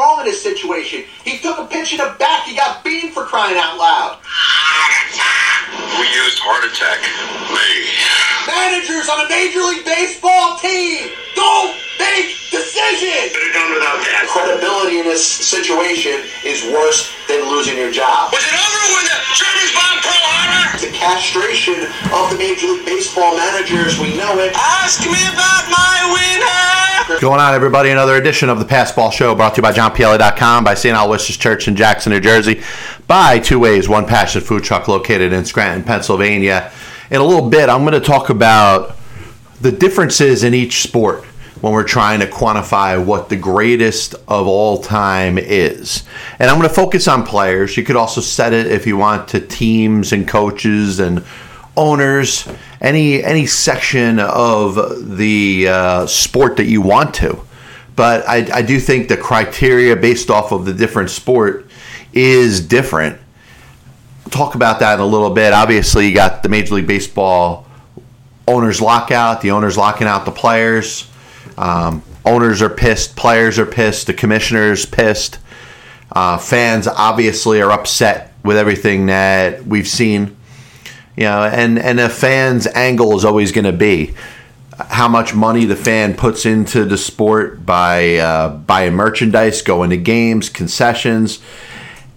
wrong in this situation. He took a pitch in the back. He got beaten for crying out loud. Who used heart attack? Me. Managers on a Major League Baseball team don't make decisions. Could have done without that. Credibility in this situation is worse than losing your job. Was it over when the Germans bombed Pearl Harbor? The castration of the Major League Baseball managers, we know it. Ask me about my winner. Going on, everybody. Another edition of the Passball Show brought to you by JohnPielli.com, by St. Aloysius Church in Jackson, New Jersey, by Two Ways, One Passion Food Truck located in Scranton, Pennsylvania. In a little bit, I'm going to talk about the differences in each sport when we're trying to quantify what the greatest of all time is. And I'm going to focus on players. You could also set it if you want to teams and coaches and owners, any any section of the uh, sport that you want to. But I, I do think the criteria based off of the different sport is different. Talk about that in a little bit. Obviously, you got the Major League Baseball owners lockout, the owners locking out the players. Um, owners are pissed, players are pissed, the commissioners pissed. Uh, fans obviously are upset with everything that we've seen. You know, and and a fan's angle is always going to be how much money the fan puts into the sport by uh, buying merchandise, going to games, concessions,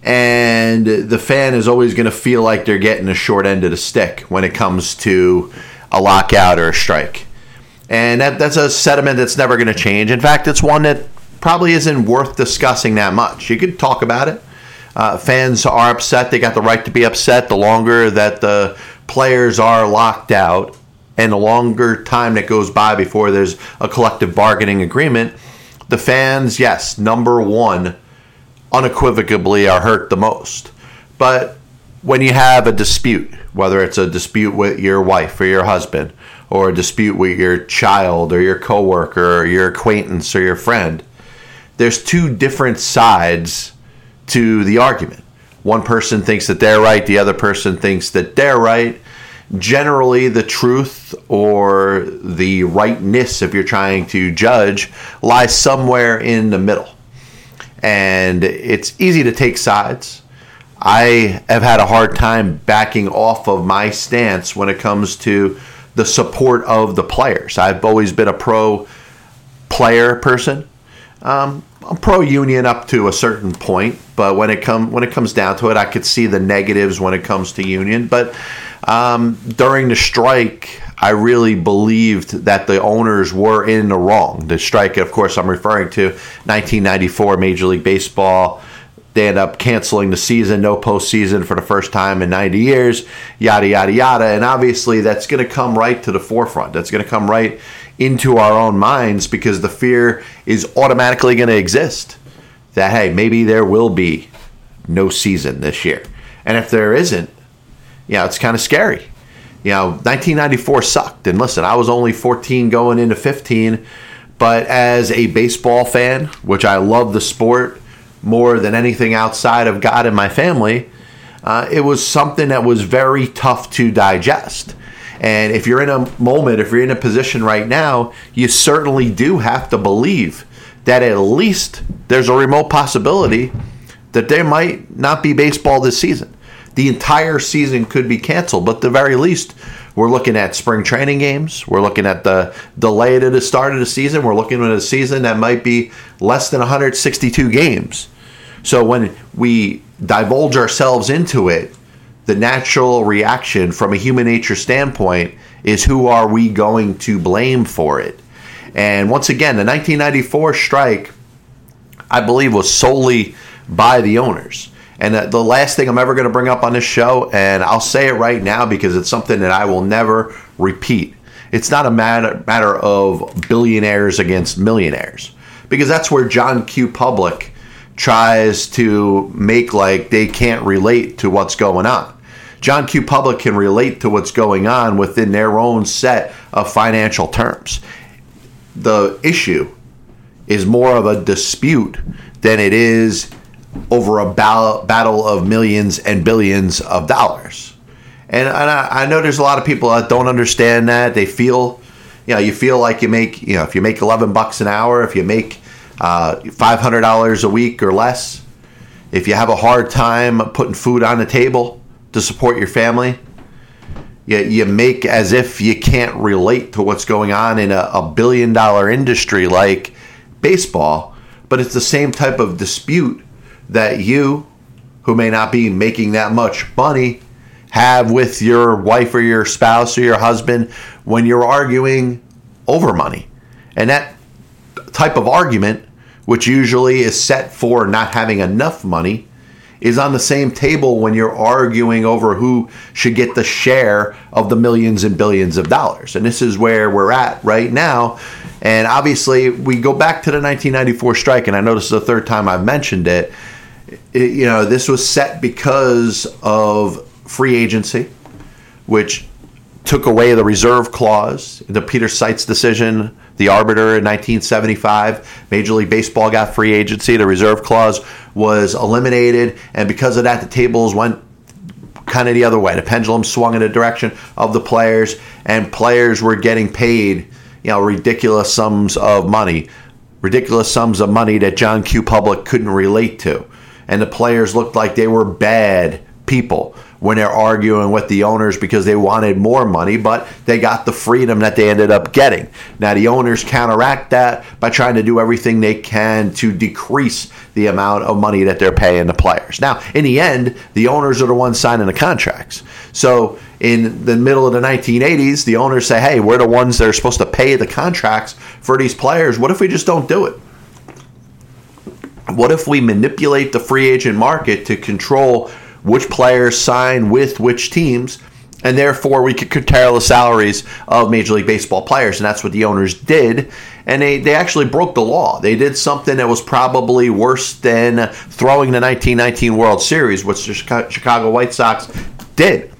and the fan is always going to feel like they're getting a short end of the stick when it comes to a lockout or a strike. And that, that's a sentiment that's never going to change. In fact, it's one that probably isn't worth discussing that much. You could talk about it. Uh, fans are upset. They got the right to be upset. The longer that the players are locked out and the longer time that goes by before there's a collective bargaining agreement, the fans, yes, number one, unequivocally are hurt the most. But when you have a dispute, whether it's a dispute with your wife or your husband, or a dispute with your child or your coworker or your acquaintance or your friend, there's two different sides to the argument. One person thinks that they're right, the other person thinks that they're right. Generally, the truth or the rightness, if you're trying to judge, lies somewhere in the middle. And it's easy to take sides. I have had a hard time backing off of my stance when it comes to the support of the players. I've always been a pro player person. Um, I'm pro union up to a certain point, but when it come when it comes down to it, I could see the negatives when it comes to union. But um, during the strike, I really believed that the owners were in the wrong. The strike, of course, I'm referring to 1994 Major League Baseball. They end up canceling the season, no postseason for the first time in 90 years, yada, yada, yada. And obviously, that's going to come right to the forefront. That's going to come right into our own minds because the fear is automatically going to exist that, hey, maybe there will be no season this year. And if there isn't, you know, it's kind of scary. You know, 1994 sucked. And listen, I was only 14 going into 15. But as a baseball fan, which I love the sport, more than anything outside of God and my family, uh, it was something that was very tough to digest. And if you're in a moment, if you're in a position right now, you certainly do have to believe that at least there's a remote possibility that there might not be baseball this season. The entire season could be canceled, but at the very least, we're looking at spring training games. We're looking at the delay to the start of the season. We're looking at a season that might be less than 162 games. So when we divulge ourselves into it, the natural reaction from a human nature standpoint is who are we going to blame for it? And once again, the 1994 strike, I believe, was solely by the owners. And the last thing I'm ever going to bring up on this show, and I'll say it right now because it's something that I will never repeat. It's not a matter, matter of billionaires against millionaires, because that's where John Q. Public tries to make like they can't relate to what's going on. John Q. Public can relate to what's going on within their own set of financial terms. The issue is more of a dispute than it is over a battle of millions and billions of dollars. And, I, I know there's a lot of people that don't understand that. They feel, you know, you feel like you make, you know, if you make 11 bucks an hour, if you make uh, $500 a week or less. If you have a hard time putting food on the table to support your family, you, you make as if you can't relate to what's going on in a, a billion dollar industry like baseball, but it's the same type of dispute that you, who may not be making that much money, have with your wife or your spouse or your husband when you're arguing over money. And that type of argument, which usually is set for not having enough money, is on the same table when you're arguing over who should get the share of the millions and billions of dollars. And this is where we're at right now. And obviously, we go back to the 1994 strike, and I know this is the third time I've mentioned it. it you know, this was set because of free agency, which took away the reserve clause. The Peter Seitz decision, the arbiter in 1975, Major League Baseball got free agency. The reserve clause was eliminated, and because of that, the tables went kind of the other way. The pendulum swung in the direction of the players, and players were getting paid, you know, ridiculous sums of money, ridiculous sums of money that John Q. Public couldn't relate to, and the players looked like they were bad people when they're arguing with the owners because they wanted more money, but they got the freedom that they ended up getting. Now, the owners counteract that by trying to do everything they can to decrease the amount of money that they're paying the players. Now, in the end, the owners are the ones signing the contracts. So, in the middle of the 1980s, the owners say, hey, we're the ones that are supposed to pay the contracts for these players. What if we just don't do it? What if we manipulate the free agent market to control which players sign with which teams, and therefore we could curtail the salaries of Major League Baseball players. And that's what the owners did. And they, they actually broke the law. They did something that was probably worse than throwing the 1919 World Series, which the Chicago White Sox did.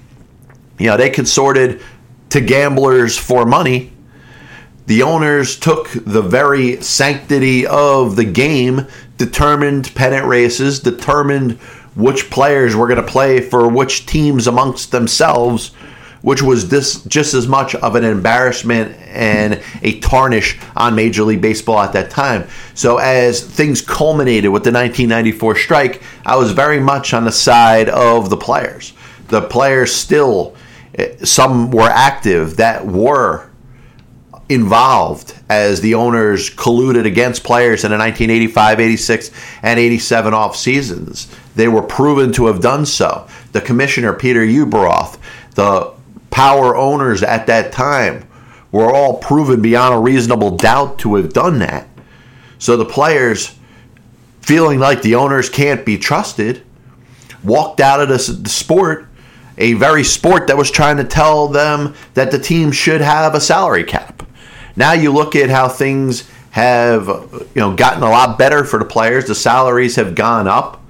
You know, they consorted to gamblers for money. The owners took the very sanctity of the game, determined pennant races, determined which players were going to play for which teams amongst themselves, which was this just as much of an embarrassment and a tarnish on Major League Baseball at that time. So as things culminated with the 1994 strike, I was very much on the side of the players. The players still, eh, some were active that were involved as the owners colluded against players in the 1985, 86, and 87 off seasons. They were proven to have done so. The commissioner, Peter Ueberroth, the power owners at that time were all proven beyond a reasonable doubt to have done that. So the players, feeling like the owners can't be trusted, walked out of the sport, a very sport that was trying to tell them that the team should have a salary cap. Now you look at how things have you know gotten a lot better for the players. The salaries have gone up.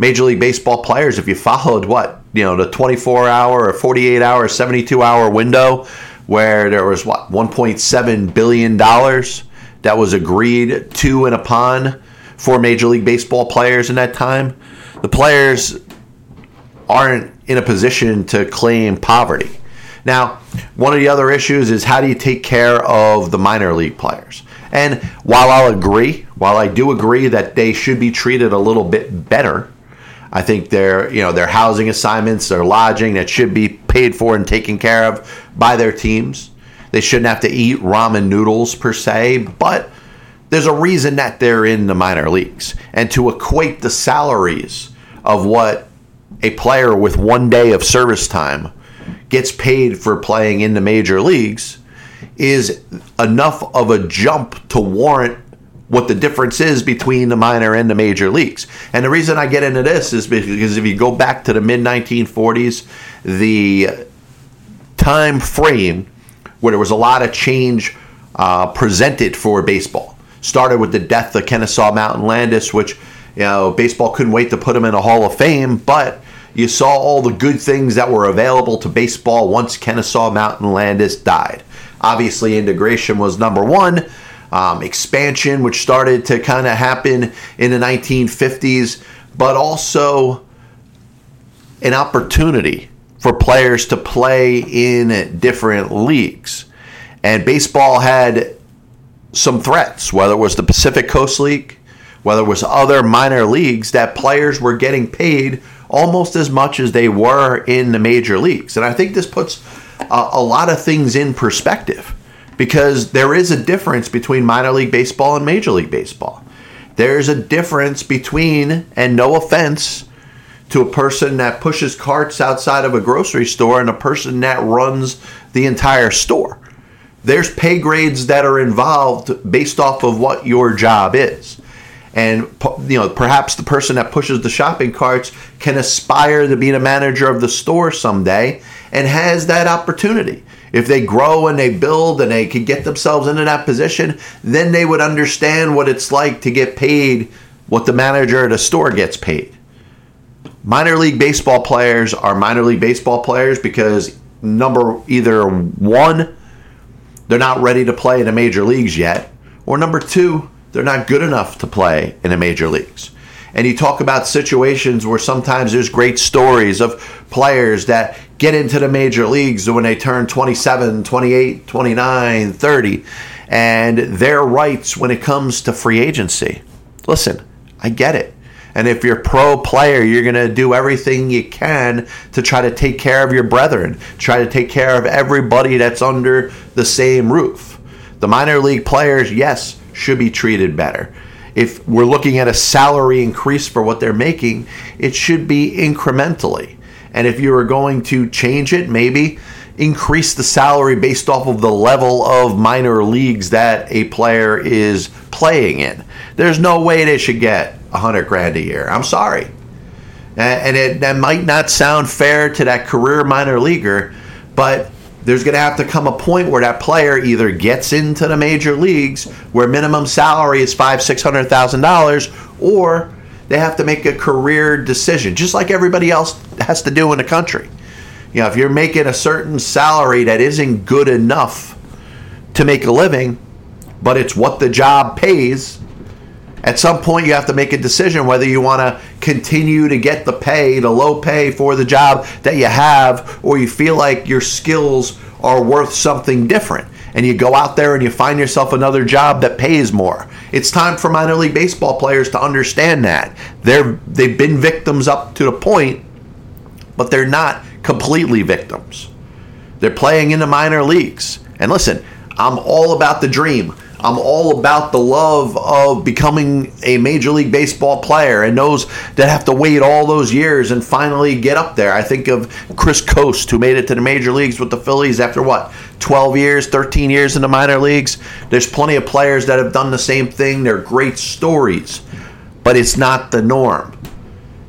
Major League Baseball players, if you followed what, you know, the 24 hour or 48 hour, 72 hour window where there was what, 1.7 billion dollars that was agreed to and upon for Major League Baseball players in that time, the players aren't in a position to claim poverty. Now, one of the other issues is how do you take care of the minor league players? And while I'll agree, while I do agree that they should be treated a little bit better, I think their you know their housing assignments, their lodging that should be paid for and taken care of by their teams. They shouldn't have to eat ramen noodles per se, but there's a reason that they're in the minor leagues. And to equate the salaries of what a player with one day of service time gets paid for playing in the major leagues is enough of a jump to warrant what the difference is between the minor and the major leagues. And the reason I get into this is because if you go back to the mid 1940s, the time frame where there was a lot of change uh, presented for baseball started with the death of Kennesaw Mountain Landis, which you know baseball couldn't wait to put him in a Hall of Fame, but you saw all the good things that were available to baseball once Kennesaw Mountain Landis died. Obviously, integration was number one. Um, expansion, which started to kind of happen in the 1950s, but also an opportunity for players to play in different leagues. And baseball had some threats, whether it was the Pacific Coast League, whether it was other minor leagues, that players were getting paid almost as much as they were in the major leagues. And I think this puts a, a lot of things in perspective because there is a difference between minor league baseball and major league baseball. There's a difference between, and no offense to a person that pushes carts outside of a grocery store and a person that runs the entire store. There's pay grades that are involved based off of what your job is. And you know, perhaps the person that pushes the shopping carts can aspire to being a manager of the store someday and has that opportunity. If they grow and they build and they can get themselves into that position, then they would understand what it's like to get paid what the manager at a store gets paid. Minor league baseball players are minor league baseball players because number either one, they're not ready to play in the major leagues yet, or number two, they're not good enough to play in the major leagues. And you talk about situations where sometimes there's great stories of players that get into the major leagues when they turn 27, 28, 29, 30, and their rights when it comes to free agency. Listen, I get it. And if you're a pro player, you're going to do everything you can to try to take care of your brethren, try to take care of everybody that's under the same roof. The minor league players, yes, should be treated better. If we're looking at a salary increase for what they're making, it should be incrementally. And if you are going to change it, maybe increase the salary based off of the level of minor leagues that a player is playing in. There's no way they should get a hundred grand a year. I'm sorry. And it, that might not sound fair to that career minor leaguer, but there's going to have to come a point where that player either gets into the major leagues where minimum salary is five six hundred thousand dollars or they have to make a career decision just like everybody else has to do in the country. You know if you're making a certain salary that isn't good enough to make a living but it's what the job pays at some point you have to make a decision whether you want to continue to get the pay, the low pay for the job that you have, or you feel like your skills are worth something different. And you go out there and you find yourself another job that pays more. It's time for minor league baseball players to understand that. They're they've been victims up to the point, but they're not completely victims. They're playing in the minor leagues. And listen, I'm all about the dream. I'm all about the love of becoming a Major League Baseball player and those that have to wait all those years and finally get up there. I think of Chris Coste, who made it to the major leagues with the Phillies after what, 12 years, 13 years in the minor leagues. There's plenty of players that have done the same thing. They're great stories, but it's not the norm.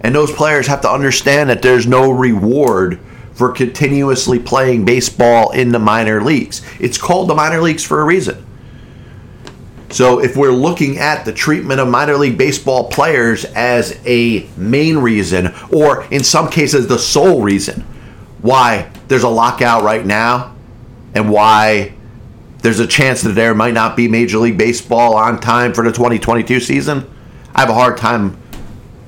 And those players have to understand that there's no reward for continuously playing baseball in the minor leagues. It's called the minor leagues for a reason. So if we're looking at the treatment of minor league baseball players as a main reason, or in some cases the sole reason, why there's a lockout right now, and why there's a chance that there might not be Major League Baseball on time for the 2022 season, I have a hard time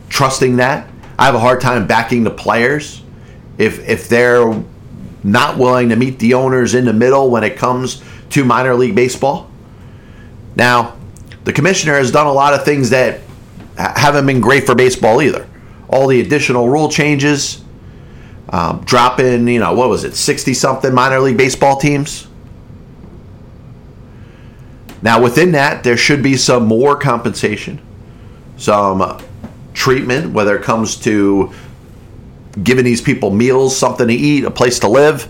trusting that. I have a hard time backing the players if if they're not willing to meet the owners in the middle when it comes to minor league baseball. Now, the commissioner has done a lot of things that haven't been great for baseball either. All the additional rule changes, um, dropping, you know, what was it, 60 something minor league baseball teams. Now, within that, there should be some more compensation, some treatment, whether it comes to giving these people meals, something to eat, a place to live,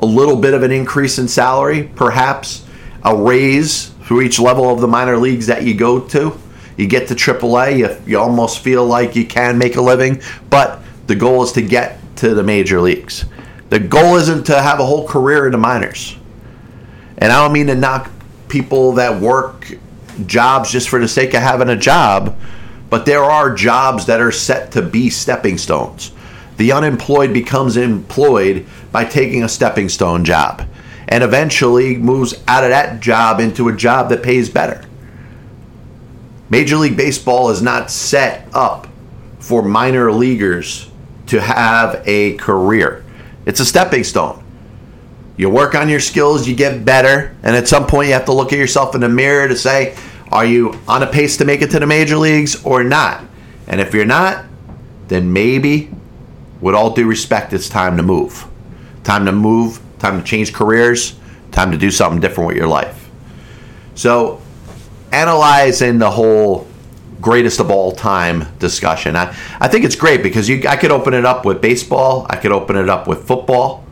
a little bit of an increase in salary, perhaps a raise through each level of the minor leagues that you go to. You get to AAA, you, you almost feel like you can make a living, but the goal is to get to the major leagues. The goal isn't to have a whole career in the minors. And I don't mean to knock people that work jobs just for the sake of having a job, but there are jobs that are set to be stepping stones. The unemployed becomes employed by taking a stepping stone job and eventually moves out of that job into a job that pays better. Major League Baseball is not set up for minor leaguers to have a career. It's a stepping stone. You work on your skills, you get better, and at some point you have to look at yourself in the mirror to say, are you on a pace to make it to the major leagues or not? And if you're not, then maybe, with all due respect, it's time to move. Time to move, time to change careers, time to do something different with your life. So, analyzing the whole greatest of all time discussion, I, I think it's great because you, I could open it up with baseball, I could open it up with football.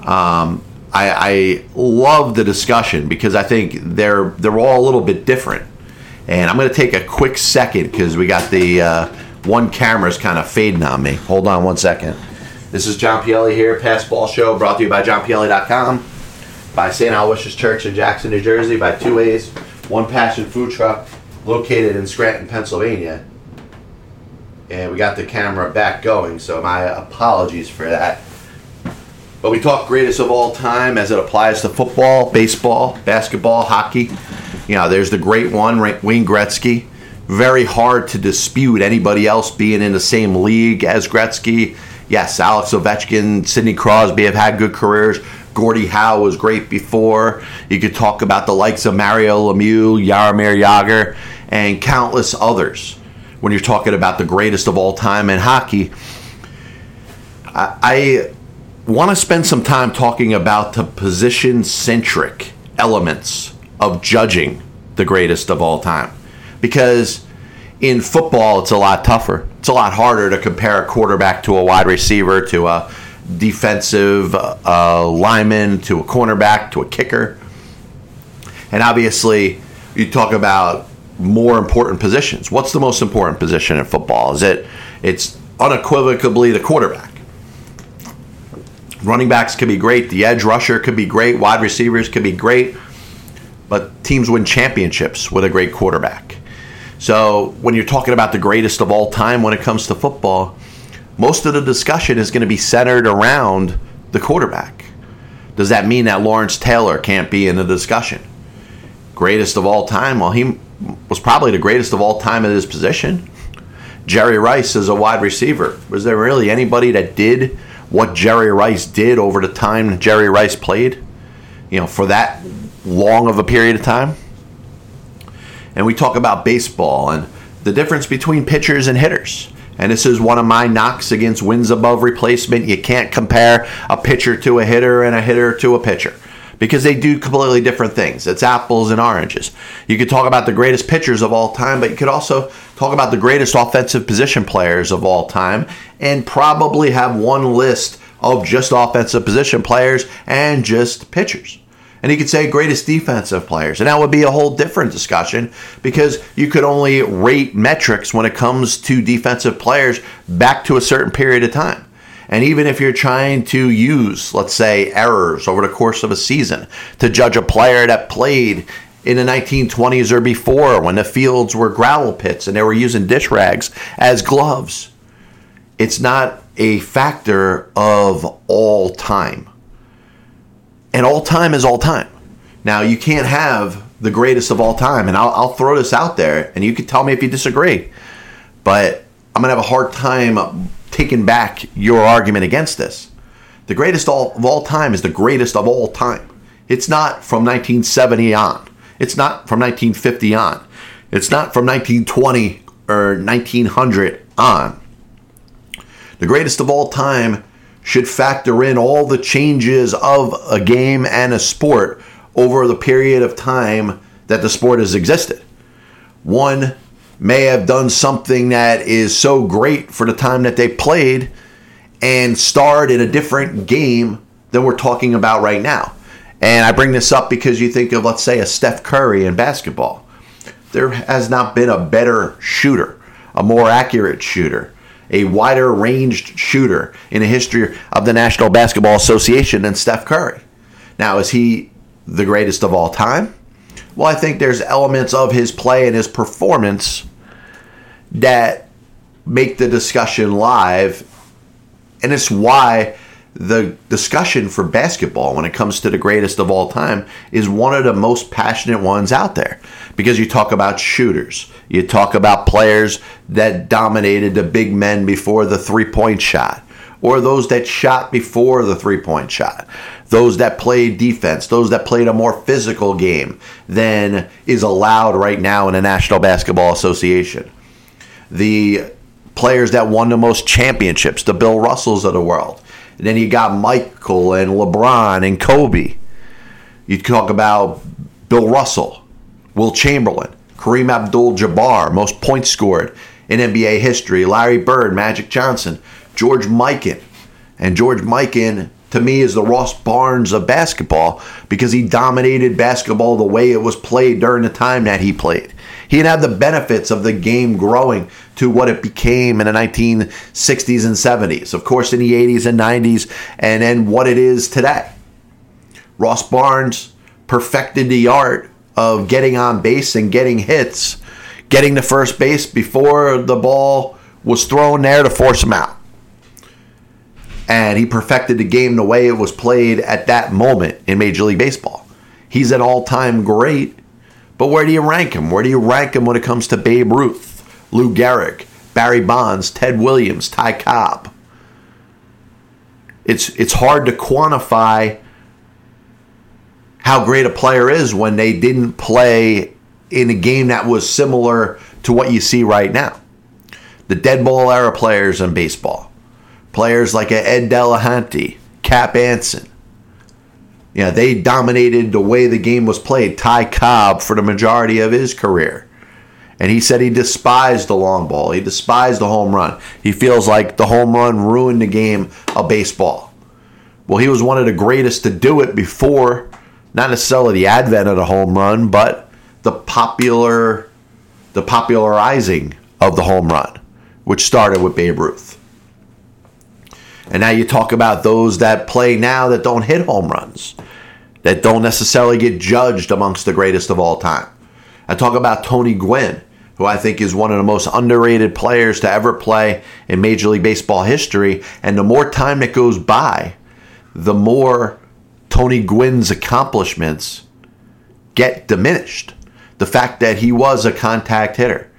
Um, I, I love the discussion because I think they're they're all a little bit different. And I'm going to take a quick second because we got the uh, one camera's kind of fading on me. Hold on one second. This is John Pielli here, Pass Ball Show, brought to you by JohnPielli.com, by St. Aloysius Church in Jackson, New Jersey, by Two Ways, One Passion Food Truck, located in Scranton, Pennsylvania. And we got the camera back going, so my apologies for that. But we talk greatest of all time as it applies to football, baseball, basketball, hockey. You know, there's the great one, Wayne Gretzky. Very hard to dispute anybody else being in the same league as Gretzky yes, Alex Ovechkin, Sidney Crosby have had good careers. Gordie Howe was great before. You could talk about the likes of Mario Lemieux, Jaromir Jagr, and countless others when you're talking about the greatest of all time in hockey. I, I want to spend some time talking about the position centric elements of judging the greatest of all time. Because in football, it's a lot tougher. It's a lot harder to compare a quarterback to a wide receiver, to a defensive uh, lineman, to a cornerback, to a kicker. And obviously, you talk about more important positions. What's the most important position in football? Is it? It's unequivocally the quarterback. Running backs could be great. The edge rusher could be great. Wide receivers could be great. But teams win championships with a great quarterback. So when you're talking about the greatest of all time when it comes to football, most of the discussion is going to be centered around the quarterback. Does that mean that Lawrence Taylor can't be in the discussion? Greatest of all time? Well, he was probably the greatest of all time at his position. Jerry Rice is a wide receiver. Was there really anybody that did what Jerry Rice did over the time Jerry Rice played? You know, for that long of a period of time? And we talk about baseball and the difference between pitchers and hitters. And this is one of my knocks against wins above replacement. You can't compare a pitcher to a hitter and a hitter to a pitcher because they do completely different things. It's apples and oranges. You could talk about the greatest pitchers of all time, but you could also talk about the greatest offensive position players of all time and probably have one list of just offensive position players and just pitchers. And you could say greatest defensive players. And that would be a whole different discussion because you could only rate metrics when it comes to defensive players back to a certain period of time. And even if you're trying to use, let's say, errors over the course of a season to judge a player that played in the 1920s or before when the fields were gravel pits and they were using dish rags as gloves, it's not a factor of all time and all time is all time. Now you can't have the greatest of all time, and I'll, I'll throw this out there, and you can tell me if you disagree. But I'm gonna have a hard time taking back your argument against this. The greatest of all time is the greatest of all time. It's not from 1970 on. It's not from 1950 on. It's not from 1920 or 1900 on. The greatest of all time should factor in all the changes of a game and a sport over the period of time that the sport has existed. One may have done something that is so great for the time that they played and starred in a different game than we're talking about right now. And I bring this up because you think of, let's say, a Steph Curry in basketball. There has not been a better shooter, a more accurate shooter, a wider ranged shooter in the history of the National Basketball Association than Steph Curry. Now, is he the greatest of all time? Well, I think there's elements of his play and his performance that make the discussion live. And it's why the discussion for basketball when it comes to the greatest of all time is one of the most passionate ones out there. Because you talk about shooters, you talk about players that dominated the big men before the three point shot, or those that shot before the three point shot, those that played defense, those that played a more physical game than is allowed right now in the National Basketball Association. The players that won the most championships, the Bill Russells of the world. Then you got Michael and LeBron and Kobe. You talk about Bill Russell, Wilt Chamberlain, Kareem Abdul Jabbar, most points scored in NBA history, Larry Bird, Magic Johnson, George Mikan. And George Mikan, to me, is the Ross Barnes of basketball because he dominated basketball the way it was played during the time that he played. He didn't have the benefits of the game growing to what it became in the 1960s and 70s, of course, in the 80s and 90s, and then what it is today. Ross Barnes perfected the art of getting on base and getting hits, getting to first base before the ball was thrown there to force him out. And he perfected the game the way it was played at that moment in Major League Baseball. He's an all time great but where do you rank him? Where do you rank him when it comes to Babe Ruth, Lou Gehrig, Barry Bonds, Ted Williams, Ty Cobb? It's it's hard to quantify how great a player is when they didn't play in a game that was similar to what you see right now. The dead ball era players in baseball. Players like Ed Delahanty, Cap Anson, yeah, they dominated the way the game was played. Ty Cobb for the majority of his career. And he said he despised the long ball. He despised the home run. He feels like the home run ruined the game of baseball. Well, he was one of the greatest to do it before, not necessarily the advent of the home run, but the popular the popularizing of the home run, which started with Babe Ruth. And now you talk about those that play now that don't hit home runs that don't necessarily get judged amongst the greatest of all time. I talk about Tony Gwynn, who I think is one of the most underrated players to ever play in Major League Baseball history. And the more time that goes by, the more Tony Gwynn's accomplishments get diminished. The fact that he was a contact hitter,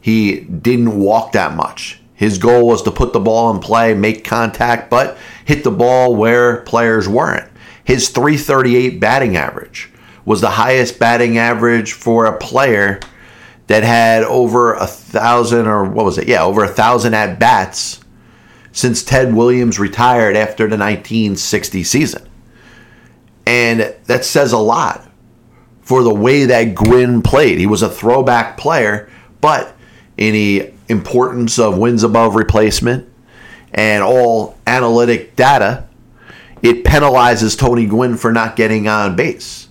he didn't walk that much. His goal was to put the ball in play, make contact, but hit the ball where players weren't. His 338 batting average was the highest batting average for a player that had over a thousand or what was it? Yeah, over a thousand at bats since Ted Williams retired after the 1960 season. And that says a lot for the way that Gwynn played. He was a throwback player, but in the importance of wins above replacement and all analytic data, it penalizes Tony Gwynn for not getting on base.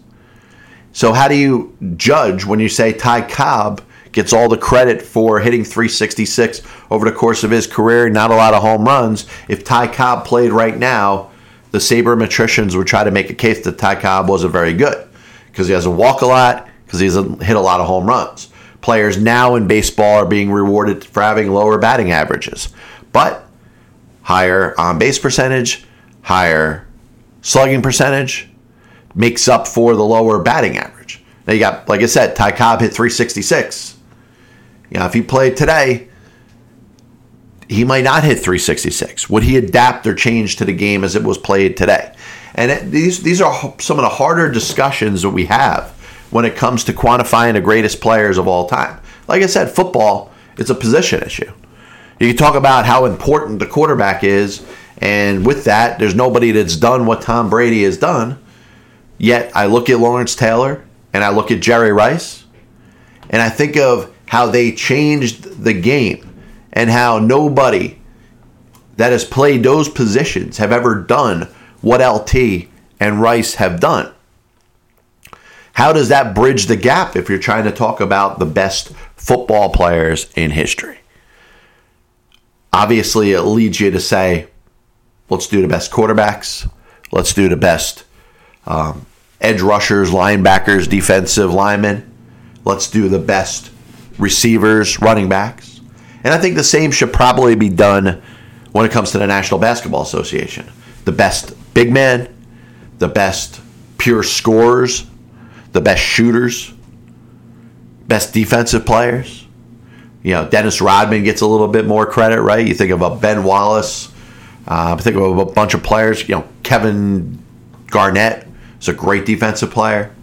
So how do you judge when you say Ty Cobb gets all the credit for hitting 366 over the course of his career, not a lot of home runs? If Ty Cobb played right now, the sabermetricians would try to make a case that Ty Cobb wasn't very good because he doesn't walk a lot, because he doesn't hit a lot of home runs. Players now in baseball are being rewarded for having lower batting averages, but higher on base percentage, higher slugging percentage makes up for the lower batting average. Now you got, like I said, Ty Cobb hit 366. You know, if he played today, he might not hit 366. Would he adapt or change to the game as it was played today? And it, these these are some of the harder discussions that we have when it comes to quantifying the greatest players of all time. Like I said, football it's a position issue. You can talk about how important the quarterback is and with that, there's nobody that's done what Tom Brady has done. Yet I look at Lawrence Taylor and I look at Jerry Rice and I think of how they changed the game and how nobody that has played those positions have ever done what LT and Rice have done. How does that bridge the gap if you're trying to talk about the best football players in history? Obviously, it leads you to say, Let's do the best quarterbacks. Let's do the best um, edge rushers, linebackers, defensive linemen. Let's do the best receivers, running backs. And I think the same should probably be done when it comes to the National Basketball Association. The best big men, the best pure scorers, the best shooters, best defensive players. You know, Dennis Rodman gets a little bit more credit, right? You think of a Ben Wallace, uh, think of a bunch of players, you know, Kevin Garnett is a great defensive player.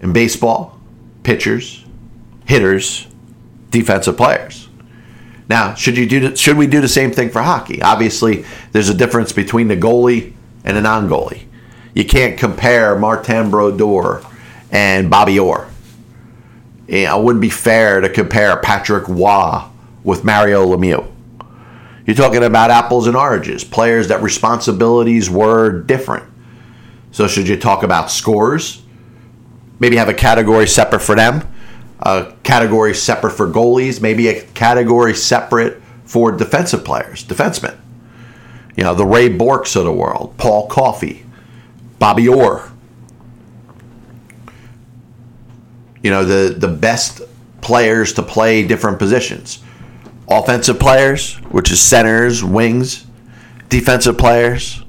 In baseball, pitchers, hitters, defensive players. Now, should you do should we do the same thing for hockey? Obviously, there's a difference between the goalie and a non-goalie. You can't compare Martin Brodeur and Bobby Orr. It wouldn't be fair to compare Patrick Roy with Mario Lemieux. You're talking about apples and oranges, players that responsibilities were different. So, should you talk about scores? Maybe have a category separate for them, a category separate for goalies, maybe a category separate for defensive players, defensemen. You know, the Ray Bourques of the world, Paul Coffey, Bobby Orr. You know, the, the best players to play different positions. Offensive players, which is centers, wings, defensive players,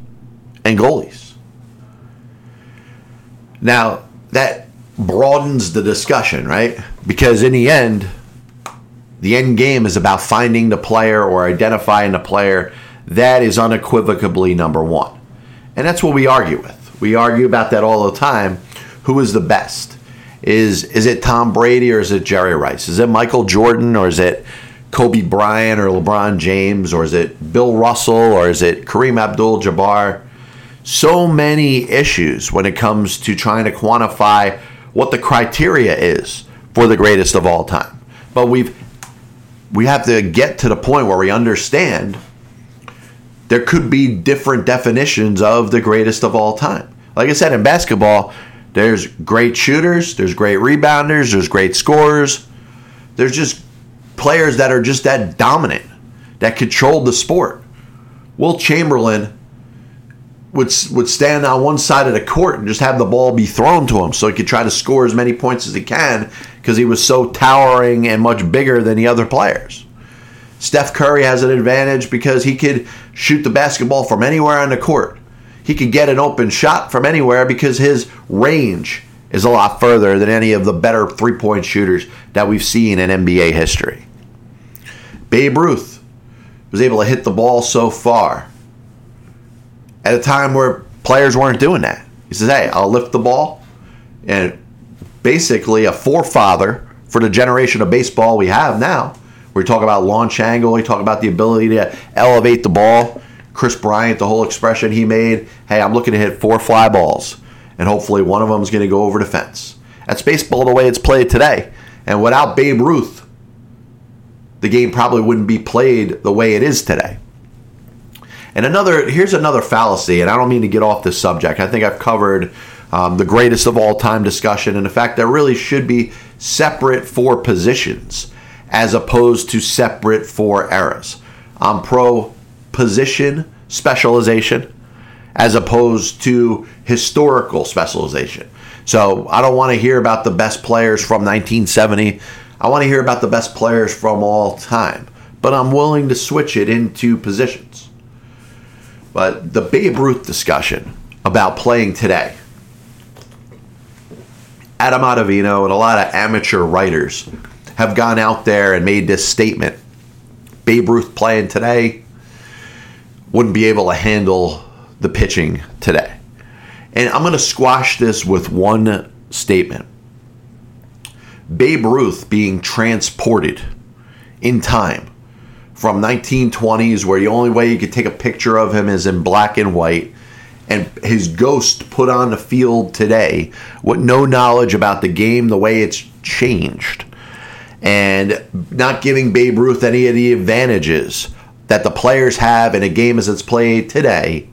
and goalies. Now, that broadens the discussion, right? Because in the end, the end game is about finding the player or identifying the player that is unequivocally number one. And that's what we argue with. We argue about that all the time. Who is the best? Is is it Tom Brady or is it Jerry Rice? Is it Michael Jordan or is it Kobe Bryant or LeBron James or is it Bill Russell or is it Kareem Abdul-Jabbar? So many issues when it comes to trying to quantify what the criteria is for the greatest of all time. But we've we have to get to the point where we understand there could be different definitions of the greatest of all time. Like I said in basketball, there's great shooters, there's great rebounders, there's great scorers. There's just players that are just that dominant, that controlled the sport. Wilt Chamberlain would would stand on one side of the court and just have the ball be thrown to him so he could try to score as many points as he can because he was so towering and much bigger than the other players. Steph Curry has an advantage because he could shoot the basketball from anywhere on the court. He could get an open shot from anywhere because his range is a lot further than any of the better three point shooters that we've seen in NBA history. Babe Ruth was able to hit the ball so far at a time where players weren't doing that. He says, Hey, I'll lift the ball. And basically, a forefather for the generation of baseball we have now. We talk about launch angle, we talk about the ability to elevate the ball. Kris Bryant, the whole expression he made, hey, I'm looking to hit four fly balls, and hopefully one of them is going to go over the fence. That's baseball the way it's played today. And without Babe Ruth, the game probably wouldn't be played the way it is today. And another, here's another fallacy, and I don't mean to get off this subject. I think I've covered um, the greatest of all time discussion, and the fact there really should be separate for positions as opposed to separate for eras. I'm pro position specialization as opposed to historical specialization. So I don't want to hear about the best players from 1970. I want to hear about the best players from all time. But I'm willing to switch it into positions. But the Babe Ruth discussion about playing today, Adam Ottavino and a lot of amateur writers have gone out there and made this statement. Babe Ruth playing today wouldn't be able to handle the pitching today. And I'm going to squash this with one statement. Babe Ruth being transported in time from 1920s where the only way you could take a picture of him is in black and white and his ghost put on the field today with no knowledge about the game the way it's changed and not giving Babe Ruth any of the advantages that the players have in a game as it's played today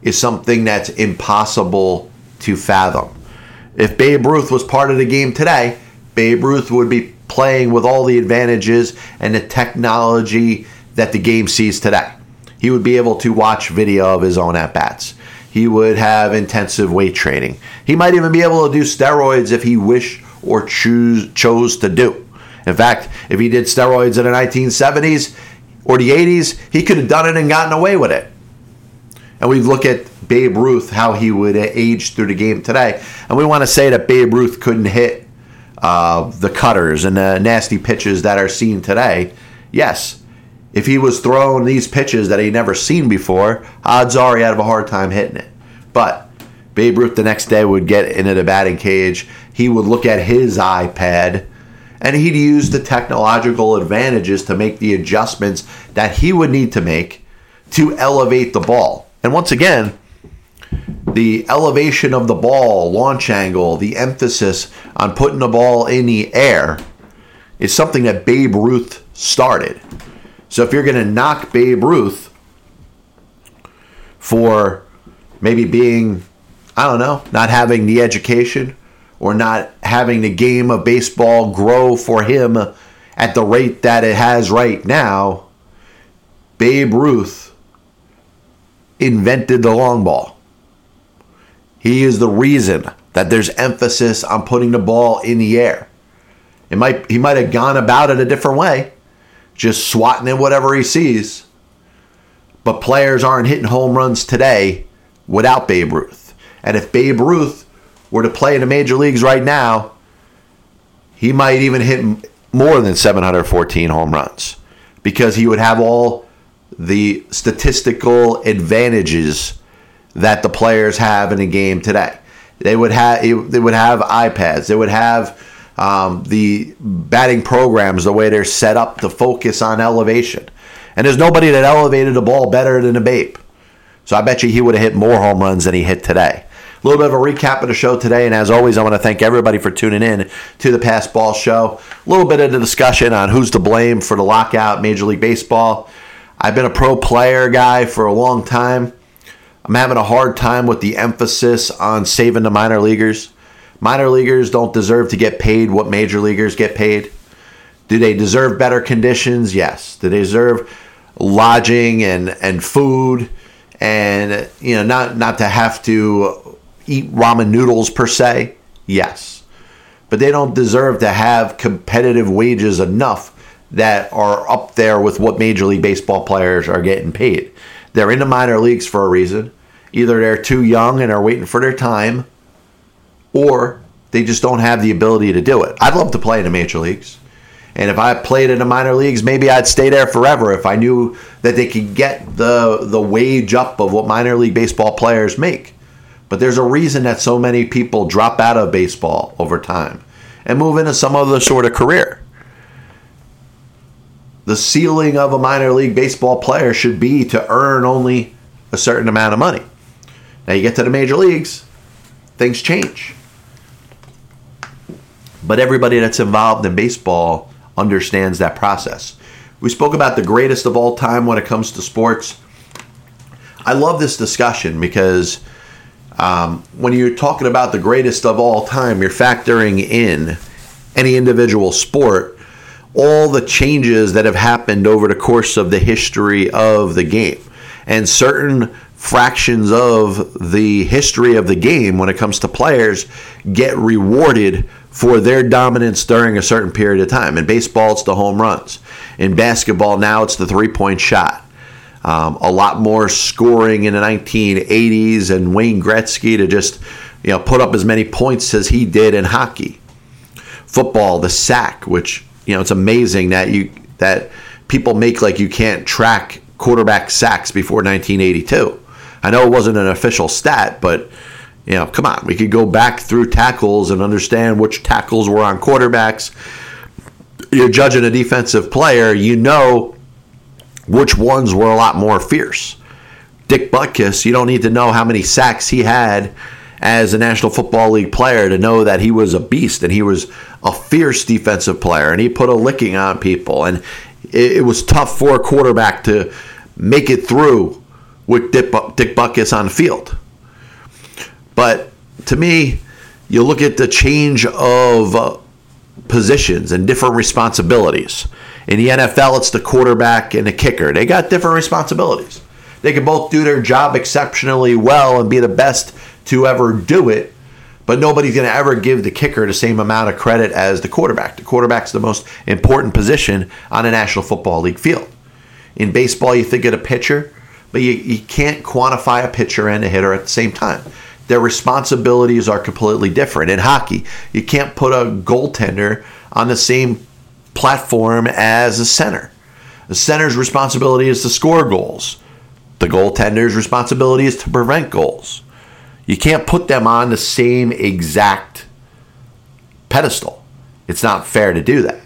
is something that's impossible to fathom. If Babe Ruth was part of the game today, Babe Ruth would be playing with all the advantages and the technology that the game sees today. He would be able to watch video of his own at bats. He would have intensive weight training. He might even be able to do steroids if he wished or choose chose to do. In fact, if he did steroids in the 1970s or the 80s, he could have done it and gotten away with it. And we look at Babe Ruth, how he would age through the game today. And we want to say that Babe Ruth couldn't hit uh, the cutters and the nasty pitches that are seen today. Yes, if he was throwing these pitches that he never seen before, odds are he'd have a hard time hitting it. But Babe Ruth the next day would get into the batting cage. He would look at his iPad and he'd use the technological advantages to make the adjustments that he would need to make to elevate the ball. And once again, the elevation of the ball, launch angle, the emphasis on putting the ball in the air is something that Babe Ruth started. So if you're going to knock Babe Ruth for maybe being, I don't know, not having the education or not having the game of baseball grow for him at the rate that it has right now, Babe Ruth invented the long ball. He is the reason that there's emphasis on putting the ball in the air. It might he might have gone about it a different way, just swatting at whatever he sees. But players aren't hitting home runs today without Babe Ruth. And if Babe Ruth were to play in the major leagues right now, he might even hit more than 714 home runs because he would have all the statistical advantages that the players have in a game today. They would have they would have iPads. They would have um, the batting programs the way they're set up to focus on elevation. And there's nobody that elevated a ball better than a Babe. So I bet you he would have hit more home runs than he hit today. A little bit of a recap of the show today, and as always, I want to thank everybody for tuning in to the Pass Ball Show. A little bit of the discussion on who's to blame for the lockout, Major League Baseball. I've been a pro player guy for a long time. I'm having a hard time with the emphasis on saving the minor leaguers. Minor leaguers don't deserve to get paid what major leaguers get paid. Do they deserve better conditions? Yes. Do they deserve lodging and, and food and you know not not to have to eat ramen noodles per se? Yes. But they don't deserve to have competitive wages enough that are up there with what Major League Baseball players are getting paid. They're in the minor leagues for a reason. Either they're too young and are waiting for their time, or they just don't have the ability to do it. I'd love to play in the major leagues. And if I played in the minor leagues, maybe I'd stay there forever if I knew that they could get the the wage up of what minor league baseball players make. But there's a reason that so many people drop out of baseball over time and move into some other sort of career. The ceiling of a minor league baseball player should be to earn only a certain amount of money. Now you get to the major leagues, things change. But everybody that's involved in baseball understands that process. We spoke about the greatest of all time when it comes to sports. I love this discussion because um, when you're talking about the greatest of all time, you're factoring in any individual sport, all the changes that have happened over the course of the history of the game. And certain fractions of the history of the game when it comes to players get rewarded for their dominance during a certain period of time. In baseball, it's the home runs. In basketball, now it's the three point shot. Um, a lot more scoring in the 1980s, and Wayne Gretzky to just you know put up as many points as he did in hockey. Football, the sack, which you know it's amazing that you that people make like you can't track quarterback sacks before 1982. I know it wasn't an official stat, but you know, come on, we could go back through tackles and understand which tackles were on quarterbacks. You're judging a defensive player, you know which ones were a lot more fierce. Dick Butkus, you don't need to know how many sacks he had as a National Football League player to know that he was a beast and he was a fierce defensive player and he put a licking on people and it, it was tough for a quarterback to make it through with Dick, Dick Butkus on the field. But to me, you look at the change of uh, positions and different responsibilities. In the NFL, it's the quarterback and the kicker. They got different responsibilities. They can both do their job exceptionally well and be the best to ever do it, but nobody's going to ever give the kicker the same amount of credit as the quarterback. The quarterback's the most important position on a National Football League field. In baseball, you think of a pitcher, but you, you can't quantify a pitcher and a hitter at the same time their responsibilities are completely different. In hockey, you can't put a goaltender on the same platform as a center. The center's responsibility is to score goals. The goaltender's responsibility is to prevent goals. You can't put them on the same exact pedestal. It's not fair to do that.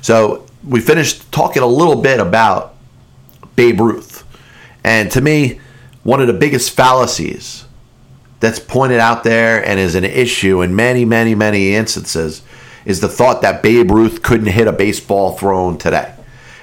So we finished talking a little bit about Babe Ruth. And to me, one of the biggest fallacies that's pointed out there and is an issue in many, many, many instances is the thought that Babe Ruth couldn't hit a baseball thrown today.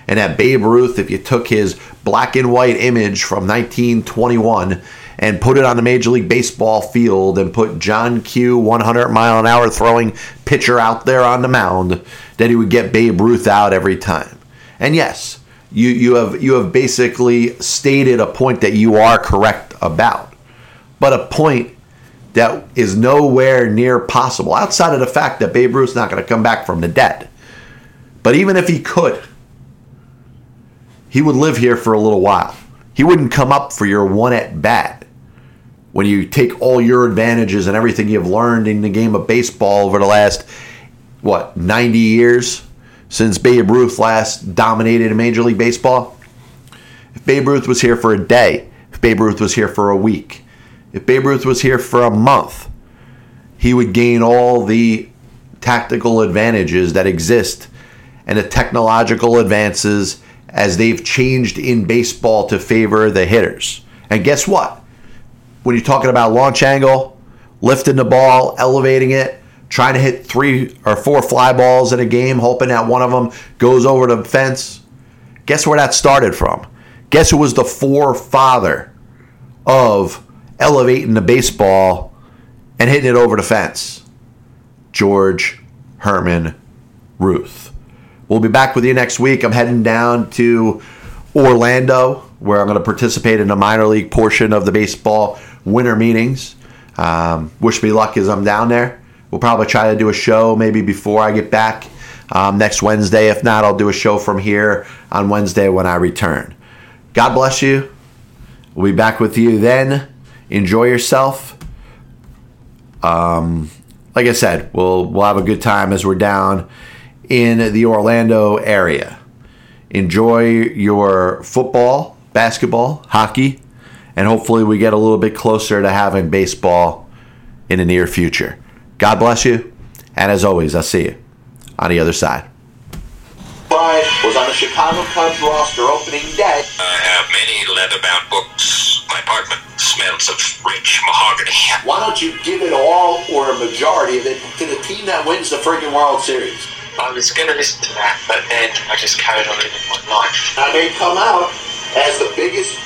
And that Babe Ruth, if you took his black and white image from 1921 and put it on the Major League Baseball field and put John Q 100 mile an hour throwing pitcher out there on the mound, that he would get Babe Ruth out every time. And yes, you, you have you have basically stated a point that you are correct about, but a point that is nowhere near possible outside of the fact that Babe Ruth's not going to come back from the dead. But even if he could, he would live here for a little while. He wouldn't come up for your one at bat when you take all your advantages and everything you've learned in the game of baseball over the last, what, 90 years since Babe Ruth last dominated in Major League Baseball? If Babe Ruth was here for a day, if Babe Ruth was here for a week, if Babe Ruth was here for a month, he would gain all the tactical advantages that exist and the technological advances as they've changed in baseball to favor the hitters. And guess what? When you're talking about launch angle, lifting the ball, elevating it, trying to hit three or four fly balls in a game, hoping that one of them goes over the fence, guess where that started from? Guess who was the forefather of elevating the baseball and hitting it over the fence? George Herman Ruth. We'll be back with you next week. I'm heading down to Orlando, where I'm going to participate in the minor league portion of the baseball winter meetings. Um, wish me luck as I'm down there. We'll probably try to do a show maybe before I get back um, next Wednesday. If not, I'll do a show from here on Wednesday when I return. God bless you. We'll be back with you then. Enjoy yourself. Um, like I said, we'll we'll have a good time as we're down in the Orlando area. Enjoy your football, basketball, hockey, and hopefully we get a little bit closer to having baseball in the near future. God bless you, and as always, I'll see you on the other side. Bryant was on the Chicago Cubs roster opening day. I have many leather-bound books. My apartment smells of rich mahogany. Why don't you give it all or a majority of it to the team that wins the friggin' World Series? I was going to listen to that, but then I just carried on living my life. I may come out as the biggest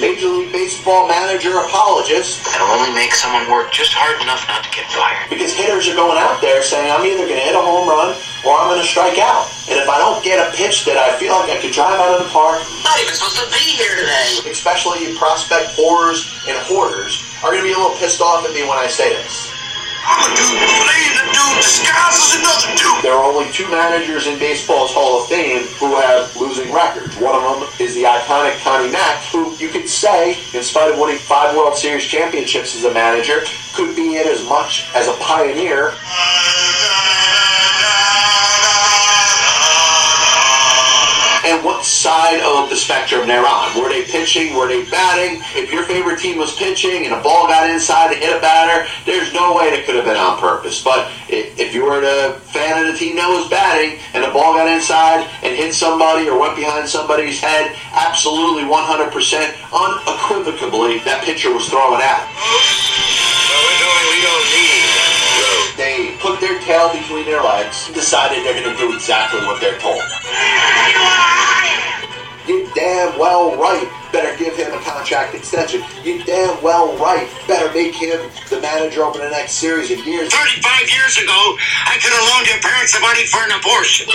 Major League Baseball manager apologist That'll only make someone work just hard enough not to get fired. because hitters are going out there saying I'm either going to hit a home run or I'm going to strike out. And if I don't get a pitch that I feel like I could drive out of the park, Not even supposed to be here today. especially prospect whores and hoarders, are going to be a little pissed off at me when I say this. I'm a dude playing a dude disguised as another dude. There are only two managers in baseball's Hall of Fame who have losing records. One of them is the iconic Connie Mack, who you could say, in spite of winning five World Series championships as a manager, could be in as much as a pioneer. And side of the spectrum they're on? Were they pitching? Were they batting? If your favorite team was pitching and a ball got inside and hit a batter, there's no way it could have been on purpose. But if you were a fan of the team that was batting and the ball got inside and hit somebody or went behind somebody's head, absolutely 100% unequivocally, that pitcher was throwing out. Well, we're doing we don't need. They put their tail between their legs, and decided they're going to do exactly what they're told. You damn well right better give him a contract extension. You damn well right better make him the manager over the next series of years. 35 years ago, I could have loaned your parents the money for an abortion.